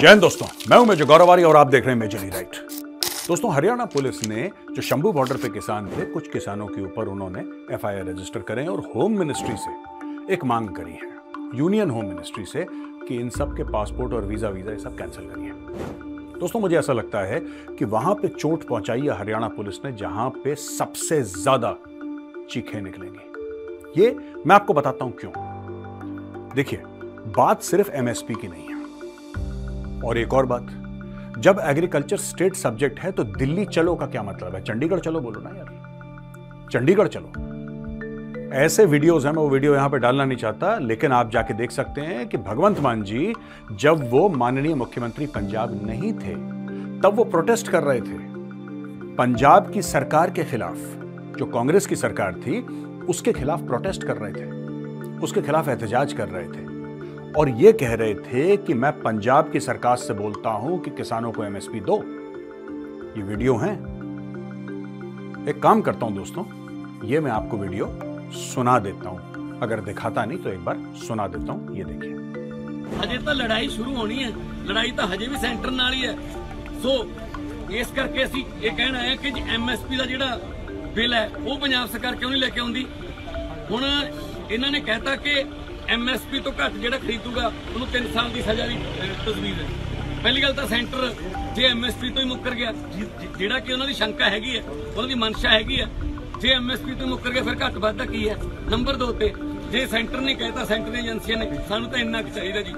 जय हिंद दोस्तों, मैं हूँ मेजर गौरवारी और आप देख रहे हैं मेजरली राइट। दोस्तों, हरियाणा पुलिस ने जो शंभू बॉर्डर पे किसान थे, कुछ किसानों के ऊपर उन्होंने एफआईआर रजिस्टर करे और होम मिनिस्ट्री से एक मांग करी है। यूनियन होम मिनिस्ट्री से कि इन सब के पासपोर्ट और वीज़ा वीज़ा, ये सब कैंसिल करिए। दोस्तों, मुझे ऐसा लगता है कि वहाँ पे चोट पहुंचाई है हरियाणा पुलिस ने, जहाँ पे सबसे ज़्यादा चीखें निकलेंगी। ये मैं आपको बताता हूँ क्यों। देखिए, बात सिर्फ़ एमएसपी की नहीं है। और एक और बात, जब एग्रीकल्चर स्टेट सब्जेक्ट है तो दिल्ली चलो का क्या मतलब है? चंडीगढ़ चलो बोलो ना यार। चंडीगढ़ चलो। ऐसे वीडियोस हैं, मैं वो वीडियो यहाँ पे डालना नहीं चाहता, लेकिन आप जाके देख सकते हैं कि भगवंत मान जी, जब वो माननीय मुख्यमंत्री पंजाब नहीं थे, तब वो प्रोटेस्ट कर रहे थे। पंजाब की सरकार के खिलाफ, जो कांग्रेस की सरकार थी, उसके खिलाफ प्रोटेस्ट कर रहे थे। उसके खिलाफ एहतजाज कर रहे थे। और ये कह रहे थे कि मैं पंजाब की सरकार से बोलता हूं कि किसानों को एमएसपी दो ये वीडियो है एक काम करता हूं दोस्तों ये मैं आपको वीडियो सुना देता हूं अगर दिखाता नहीं तो एक बार सुना देता हूं ये देखिए ਹਜੇ ਤਾਂ ਲੜਾਈ ਸ਼ੁਰੂ ਹੋਣੀ ਹੈ ਲੜਾਈ ਤਾਂ ਹਜੇ ਵੀ ਸੈਂਟਰ ਨਾਲ ਹੀ ਹੈ ਸੋ ਇਸ ਕਰਕੇ ਅਸੀਂ ਇਹ ਕਹਿਣਾ ਹੈ ਕਿ ਜੀ ਐਮਐਸਪੀ ਦਾ ਜਿਹੜਾ ਬਿੱਲ ਹੈ ਉਹ ਪੰਜਾਬ ਸਰਕਾਰ ਕਿਉਂ ਨਹੀਂ ਲੈ ਕੇ ਆਉਂਦੀ ਹੁਣ ਇਹਨਾਂ ਨੇ ਕਹਿਤਾ ਕਿ ਐਮਐਸਪੀ ਤੋਂ ਘੱਟ ਜਿਹੜਾ ਖਰੀਦੂਗਾ ਉਹਨੂੰ 3 ਸਾਲ ਦੀ ਸਜ਼ਾ ਦੀ ਅਹ, ਤਜਵੀਜ਼ ਹੈ। ਪਹਿਲੀ ਗੱਲ ਤਾਂ ਸੈਂਟਰ ਜੇ ਐਮਐਸਪੀ ਤੋਂ ਹੀ ਮੁੱਕਰ ਗਿਆ ਜਿ- ਜਿ- ਜਿਹੜਾ ਕਿ ਉਹਨਾਂ ਦੀ ਸ਼ੰਕਾ ਹੈਗੀ ਹੈ ਉਹਨਾਂ ਦੀ ਮਨਸ਼ਾ ਹੈਗੀ ਹੈ ਜੇ ਐਮਐਸਪੀ ਤੋਂ ਮੁੱਕਰ ਗਿਆ ਫਿਰ ਘੱਟ ਵੱਧ ਦਾ ਕੀ ਹੈ? ਨੰਬਰ 2 ਤੇ ਜੇ ਸੈਂਟਰ ਨੇ ਕਹਿਤਾ ਸੈਂਟਰ ਦੀਆਂ ਏਜੰਸੀਆਂ ਨੇ ਸਾਨੂੰ ਤਾਂ ਇੰਨਾ ਕੁ ਚਾਹੀਦਾ ਜੀ।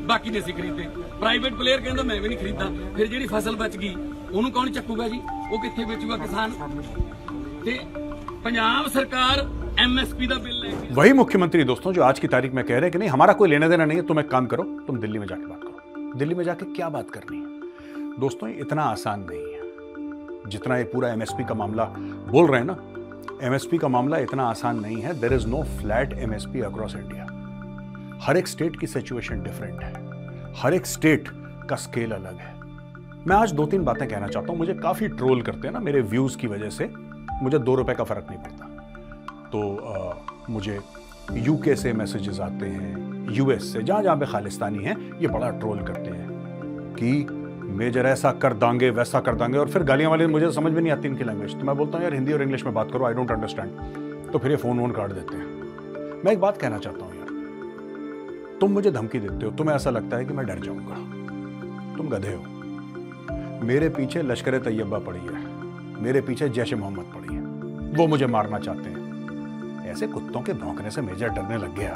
ਬਾਕੀ ਨਹੀਂ ਅਸੀਂ ਖਰੀਦਦੇ ਪ੍ਰਾਈਵੇਟ ਪਲੇਅਰ ਕਹਿੰਦਾ ਮੈਂ ਵੀ ਨਹੀਂ ਖਰੀਦਦਾ। ਫਿਰ ਜਿਹੜੀ ਫਸਲ ਬਚ ਗਈ ਉਹਨੂੰ ਕੌਣ ਚੱਕੂਗਾ ਜੀ? ਉਹ ਕਿੱਥੇ ਵੇਚੂਗਾ ਕਿਸਾਨ? ਤੇ ਪੰਜਾਬ ਸਰਕਾਰ एमएसपी का बिल वही मुख्यमंत्री दोस्तों, जो आज की तारीख में कह रहे हैं कि नहीं, हमारा कोई लेना देना नहीं है, तुम एक काम करो, तुम दिल्ली में जाके बात करो। दिल्ली में जाके क्या बात करनी है? दोस्तों इतना आसान नहीं है। जितना ये पूरा एमएसपी का मामला बोल रहे हैं ना एमएसपी का मामला इतना आसान नहीं है। There is no flat MSP across India हर एक स्टेट की सिचुएशन डिफरेंट है। हर एक स्टेट का स्केल अलग है। मैं आज दो तीन बातें कहना चाहता हूँ। मुझे काफ़ी ट्रोल करते हैं ना, मेरे व्यूज़ की वजह से। मुझे दो रुपए का फ़र्क नहीं पड़ता। तो अ, मुझे यूके से मैसेजेस आते हैं यूएस से जहाँ जहाँ पे खालिस्तानी हैं ये बड़ा ट्रोल करते हैं कि मेजर ऐसा कर दांगे वैसा कर दांगे और फिर गालियाँ वाले मुझे समझ में नहीं आती इनकी लैंग्वेज तो मैं बोलता हूँ यार हिंदी और इंग्लिश में बात करो आई डोंट अंडरस्टैंड तो फिर ये फ़ोन वोन काट देते हैं। मैं एक बात कहना चाहता हूँ यार। तुम मुझे धमकी देते हो तुम्हें ऐसा लगता है कि मैं डर जाऊँगा। तुम गधे हो। मेरे पीछे लश्कर तैयबा पड़ी है। मेरे पीछे जैश मोहम्मद पड़ी है। वो मुझे मारना चाहते हैं। ऐसे कुत्तों के भौंकने से मेजर डरने लग गया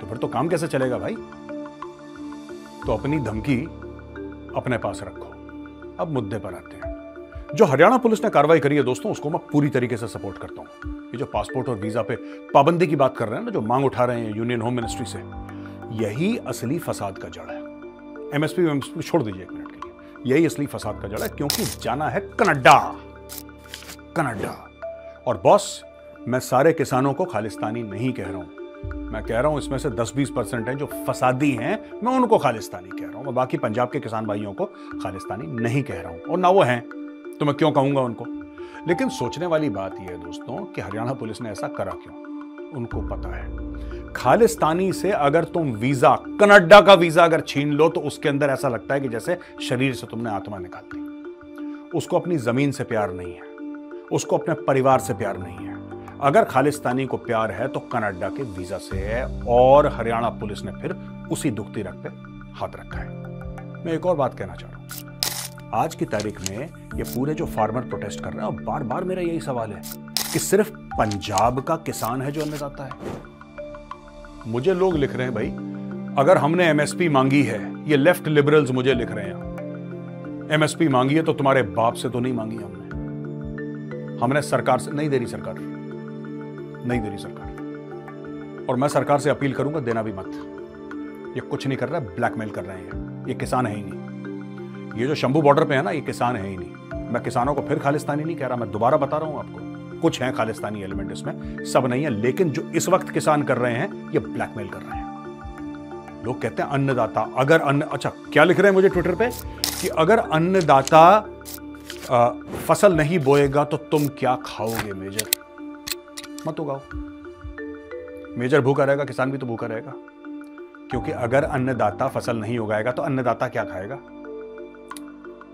तो फिर तो काम कैसे चलेगा भाई? तो अपनी धमकी अपने पास रखो। अब मुद्दे पर आते हैं। जो हरियाणा पुलिस ने कार्रवाई करी है दोस्तों, उसको मैं पूरी तरीके से सपोर्ट करता हूँ। ये जो पासपोर्ट और वीज़ा पे पाबंदी की बात कर रहे हैं ना, जो मांग उठा रहे हैं यूनियन होम मिनिस्ट्री से, यही असली फसाद का जड़ है। एमएसपी एमएसपी छोड़ दीजिए एक मिनट के लिए। यही असली फसाद का जड़ है, क्योंकि जाना है कनाडा। कनाडा। और बॉस मैं सारे किसानों को खालिस्तानी नहीं कह रहा हूँ। मैं कह रहा हूँ इसमें से 10-20 परसेंट हैं जो फसादी हैं, मैं उनको खालिस्तानी कह रहा हूँ। मैं बाकी पंजाब के किसान भाइयों को खालिस्तानी नहीं कह रहा हूँ। और ना वो हैं तो मैं क्यों कहूँगा उनको? लेकिन सोचने वाली बात यह है दोस्तों कि हरियाणा पुलिस ने ऐसा करा क्यों? उनको पता है। खालिस्तानी से अगर तुम वीज़ा, कनाडा का वीज़ा अगर छीन लो तो उसके अंदर ऐसा लगता है कि जैसे शरीर से तुमने आत्मा निकाल दी। उसको अपनी ज़मीन से प्यार नहीं है। उसको अपने परिवार से प्यार नहीं है। अगर खालिस्तानी को प्यार है तो कनाडा के वीज़ा से है और हरियाणा पुलिस ने फिर उसी दुखती रख पे हाथ रखा है। मैं एक और बात कहना चाह। रहा हूँ आज की तारीख में ये पूरे जो फार्मर प्रोटेस्ट कर रहे हैं बार बार मेरा यही सवाल है कि सिर्फ़ पंजाब का किसान है जो अन्नदाता है? मुझे लोग लिख रहे हैं भाई, अगर हमने एमएसपी मांगी है, ये लेफ़्ट लिबरल्स मुझे लिख रहे हैं एमएसपी मांगी है तो तुम्हारे बाप से तो नहीं मांगी हमने। हमने सरकार से नहीं दे रही सरकार। नहीं दे रही सरकार। और मैं सरकार से अपील करूँगा, देना भी मत। ये कुछ नहीं कर रहा है ब्लैकमेल कर रहे हैं। ये किसान है ही नहीं। ये जो शंभू बॉर्डर पे है ना, ये किसान है ही नहीं। मैं किसानों को फिर खालिस्तानी नहीं कह रहा, मैं दोबारा बता रहा हूँ आपको। कुछ हैं खालिस्तानी एलिमेंट इसमें, सब नहीं है, लेकिन जो इस वक्त किसान कर रहे हैं, ये ब्लैकमेल कर रहे हैं। लोग कहते हैं अन्नदाता, अगर अन्न अच्छा क्या लिख रहे हैं मुझे ट्विटर पे? कि अगर अन्नदाता फ़सल नहीं बोएगा तो तुम क्या खाओगे, मेजर? मत उगाओ। मेजर भूखा रहेगा, किसान भी तो भूखा रहेगा। क्योंकि अगर अन्नदाता फ़सल नहीं उगाएगा तो अन्नदाता क्या खाएगा?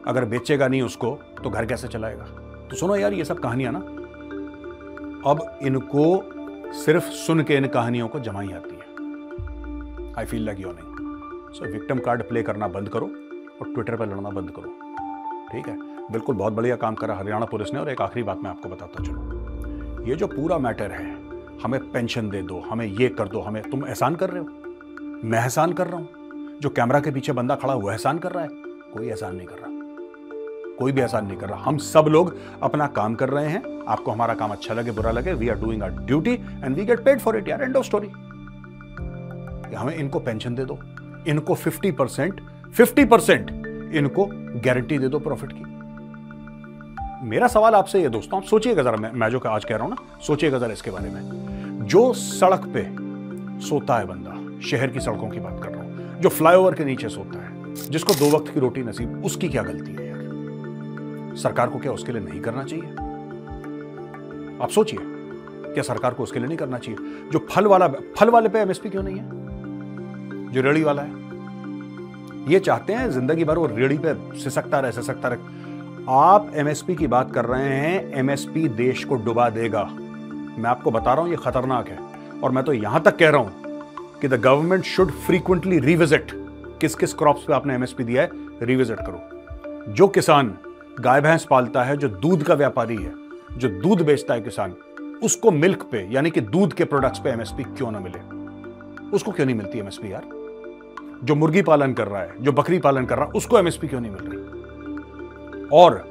अगर बेचेगा नहीं उसको तो घर कैसे चलाएगा? तो सुनो यार, ये सब कहानियाँ ना। अब इनको सिर्फ़ सुन के इन कहानियों को जमाई आती है। आई फील लाइक योर नहीं सो विक्टम कार्ड प्ले करना बंद करो और ट्विटर पर लड़ना बंद करो। ठीक है? बिल्कुल बहुत बढ़िया काम करा हरियाणा पुलिस ने और एक आखिरी बात मैं आपको बताता चलो। ये जो पूरा मैटर है, हमें पेंशन दे दो, हमें ये कर दो, हमें, तुम एहसान कर रहे हो? मैं एहसान कर रहा हूँ। जो कैमरा के पीछे बंदा खड़ा हुआ एहसान कर रहा है? कोई एहसान नहीं कर रहा। कोई भी एहसान नहीं कर रहा। हम सब लोग अपना काम कर रहे हैं। आपको हमारा काम अच्छा लगे, बुरा लगे we are doing our duty and we get paid for it यार। एंड ऑफ़ स्टोरी हमें इनको पेंशन दे दो। इनको 50 परसेंट फिफ्टी परसेंट इनको गारंटी दे दो प्रॉफिट की। मेरा सवाल आपसे ये दोस्तों आप सोचिएगा जरा मैं, मैं जो आज कह रहा हूँ ना सोचिएगा जरा इसके बारे में। जो सड़क पे सोता है बंदा शहर की सड़कों की बात कर रहा हूँ जो फ्लाईओवर के नीचे सोता है जिसको दो वक्त की रोटी नसीब उसकी क्या गलती है यार? सरकार को क्या उसके लिए नहीं करना चाहिए? आप सोचिए क्या सरकार को उसके लिए नहीं करना चाहिए? जो फल वाला फल वाले पे एमएसपी क्यों नहीं है? जो रेड़ी वाला है। ये चाहते हैं ज़िंदगी भर वो रेड़ी पे सिसकता रहे सिसकता रहे। आप एमएसपी की बात कर रहे हैं एमएसपी देश को डुबा देगा। मैं आपको बता रहा हूँ, ये खतरनाक है। और मैं तो यहाँ तक कह रहा हूँ कि the government should frequently revisit किस किस क्रॉप्स पे आपने एमएसपी दिया है रिविजिट करो। जो किसान गाय भैंस पालता है, जो दूध का व्यापारी है, जो दूध बेचता है किसान, उसको मिल्क पे, यानी कि दूध के प्रोडक्ट्स पे एमएसपी क्यों ना मिले? उसको क्यों नहीं मिलती एमएसपी यार? जो मुर्गी पालन कर रहा है, जो बकरी पालन कर रहा है, उसको एमएसपी क्यों नहीं मिल रही? और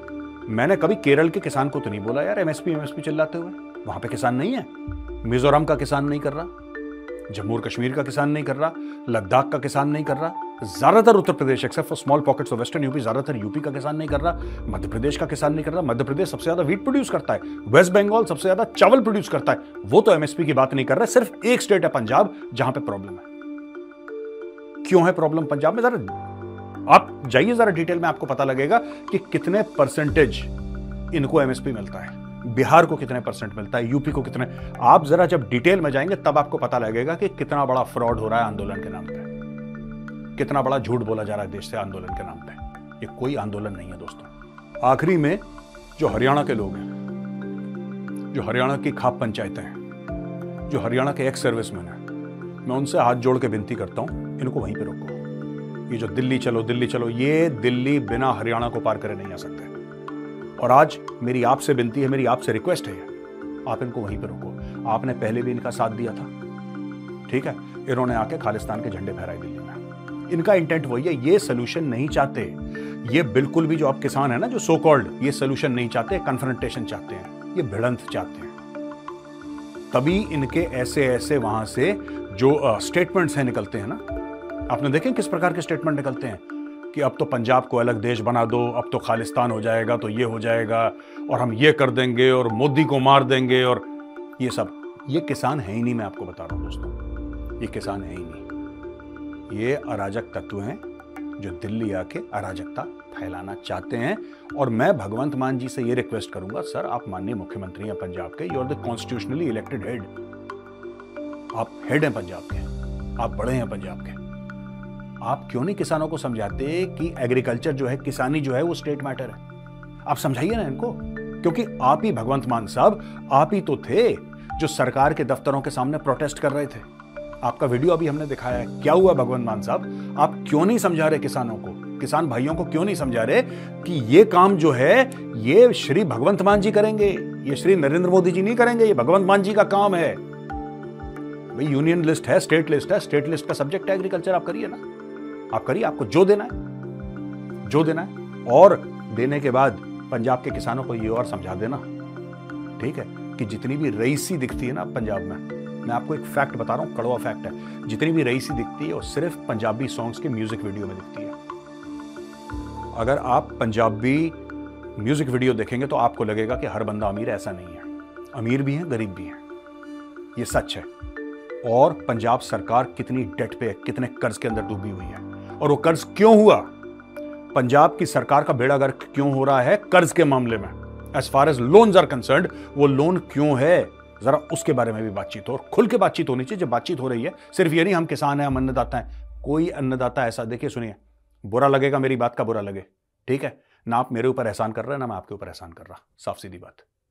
मैंने कभी केरल के किसान को तो नहीं बोला, यार एमएसपी एमएसपी चिल्लाते हुए, वहाँ पे किसान नहीं है। मिजोरम का किसान नहीं कर रहा, जम्मू कश्मीर का किसान नहीं कर रहा, लद्दाख का किसान नहीं कर रहा, ज़्यादातर Uttar Pradesh except for small pockets of western UP ज़्यादातर यूपी का किसान नहीं कर रहा, मध्य प्रदेश का किसान नहीं कर रहा, मध्य प्रदेश सबसे ज़्यादा वीट प्रोड्यूस करता है वेस्ट बंगाल सबसे ज़्यादा चावल प्रोड्यूस करता है, वो तो एमएसपी की बात नहीं कर रहा, सिर्फ़ एक स्टेट है पंजाब, जहाँ पे प्रॉब्लम है। क्यों है प्रॉब्लम पंजाब में जरा आप जाइए जरा डिटेल में, आपको पता लगेगा कि कितने परसेंटेज इनको एमएसपी मिलता है। बिहार को कितने परसेंट मिलता है यूपी को कितने। आप जरा जब डिटेल में जाएँगे, तब आपको पता लगेगा कि कितना बड़ा फ्रॉड हो रहा है आंदोलन के नाम पे। कितना बड़ा झूठ बोला जा रहा है देश से आंदोलन के नाम पे। ये कोई आंदोलन नहीं है, दोस्तों। आखिरी में जो हरियाणा के लोग हैं, जो हरियाणा की खाप पंचायतें हैं, जो हरियाणा के एक्स सर्विसमैन हैं, मैं उनसे हाथ जोड़ के विनती करता हूँ, इनको वहीं पर रोको। ये जो दिल्ली चलो दिल्ली चलो, ये दिल्ली बिना हरियाणा को पार करे नहीं आ सकते। और आज मेरी आपसे विनती है, मेरी आपसे रिक्वेस्ट है, आप इनको वहीं पे रोको। आपने पहले भी इनका साथ दिया था। ठीक है? इन्होंने आके खालिस्तान के झंडे फहराए दिल्ली में। इनका इंटेंट वही है, ये सोल्यूशन नहीं चाहते। ये बिल्कुल भी जो आप किसान है ना, जो सो कॉल्ड ये सोल्यूशन नहीं चाहते कन्फ्रंटेशन चाहते हैं। ये भिड़ंत चाहते हैं। तभी इनके ऐसे ऐसे वहाँ से जो स्टेटमेंट्स हैं निकलते हैं ना आपने देखें किस प्रकार के स्टेटमेंट निकलते हैं? कि अब तो पंजाब को अलग देश बना दो, अब तो खालिस्तान हो जाएगा तो ये हो जाएगा, और हम ये कर देंगे, और मोदी को मार देंगे, और ये सब। ये किसान है ही नहीं, मैं आपको बता रहा हूँ दोस्तों। ये किसान है ही नहीं। ये अराजक तत्व हैं, जो दिल्ली आके अराजकता फैलाना चाहते हैं। और मैं भगवंत मान जी से ये रिक्वेस्ट करूँगा, सर, आप माननीय मुख्यमंत्री हैं पंजाब के you are the constitutionally elected head आप हेड हैं पंजाब के, आप बड़े हैं पंजाब के। आप क्यों नहीं किसानों को समझाते कि एग्रीकल्चर जो है, किसानी जो है, वो स्टेट मैटर है? आप समझाइए ना इनको। क्योंकि आप ही, भगवंत मान साहब, आप ही तो थे जो सरकार के दफ्तरों के सामने प्रोटेस्ट कर रहे थे। आपका वीडियो अभी हमने दिखाया है। क्या हुआ, भगवंत मान साहब? आप क्यों नहीं समझा रहे किसानों को? किसान भाइयों को क्यों नहीं समझा रहे कि ये काम जो है, ये श्री भगवंत मान जी करेंगे? ये श्री नरेंद्र मोदी जी नहीं करेंगे? ये भगवंत मान जी का काम है। भाई यूनियन लिस्ट है स्टेट लिस्ट है। स्टेट लिस्ट का सब्जेक्ट है एग्रीकल्चर आप करिए ना। आप करिए, आपको जो देना है, जो देना है। और देने के बाद पंजाब के किसानों को ये और समझा देना, ठीक है, कि जितनी भी रईसी दिखती है ना पंजाब में, मैं आपको एक फैक्ट बता रहा हूँ, कड़वा फैक्ट है। जितनी भी रईसी दिखती है, वो सिर्फ़ पंजाबी सॉन्ग्स के म्यूज़िक वीडियो में दिखती है। अगर आप पंजाबी म्यूज़िक वीडियो देखेंगे तो आपको लगेगा कि हर बंदा अमीर ऐसा नहीं है। अमीर भी है, गरीब भी है। ये सच है। और पंजाब सरकार कितनी डेट पे है, कितने कर्ज के अंदर डूबी हुई है। और वो कर्ज क्यों हुआ? पंजाब की सरकार का बेड़ा गर्क क्यों हो रहा है कर्ज के मामले में? As far as loan are concern वो लोन क्यों है? जरा उसके बारे में भी बातचीत हो और खुल के बातचीत होनी चाहिए। जब बातचीत हो रही है, सिर्फ़ ये नहीं, हम किसान हैं, हम अन्नदाता हैं। कोई अन्नदाता ऐसा, देखिए, सुनिए। बुरा लगेगा, मेरी बात का बुरा लगे। ठीक है? ना आप मेरे ऊपर एहसान कर रहे हैं, ना मैं आपके ऊपर एहसान कर रहा। साफ़ सीधी बात।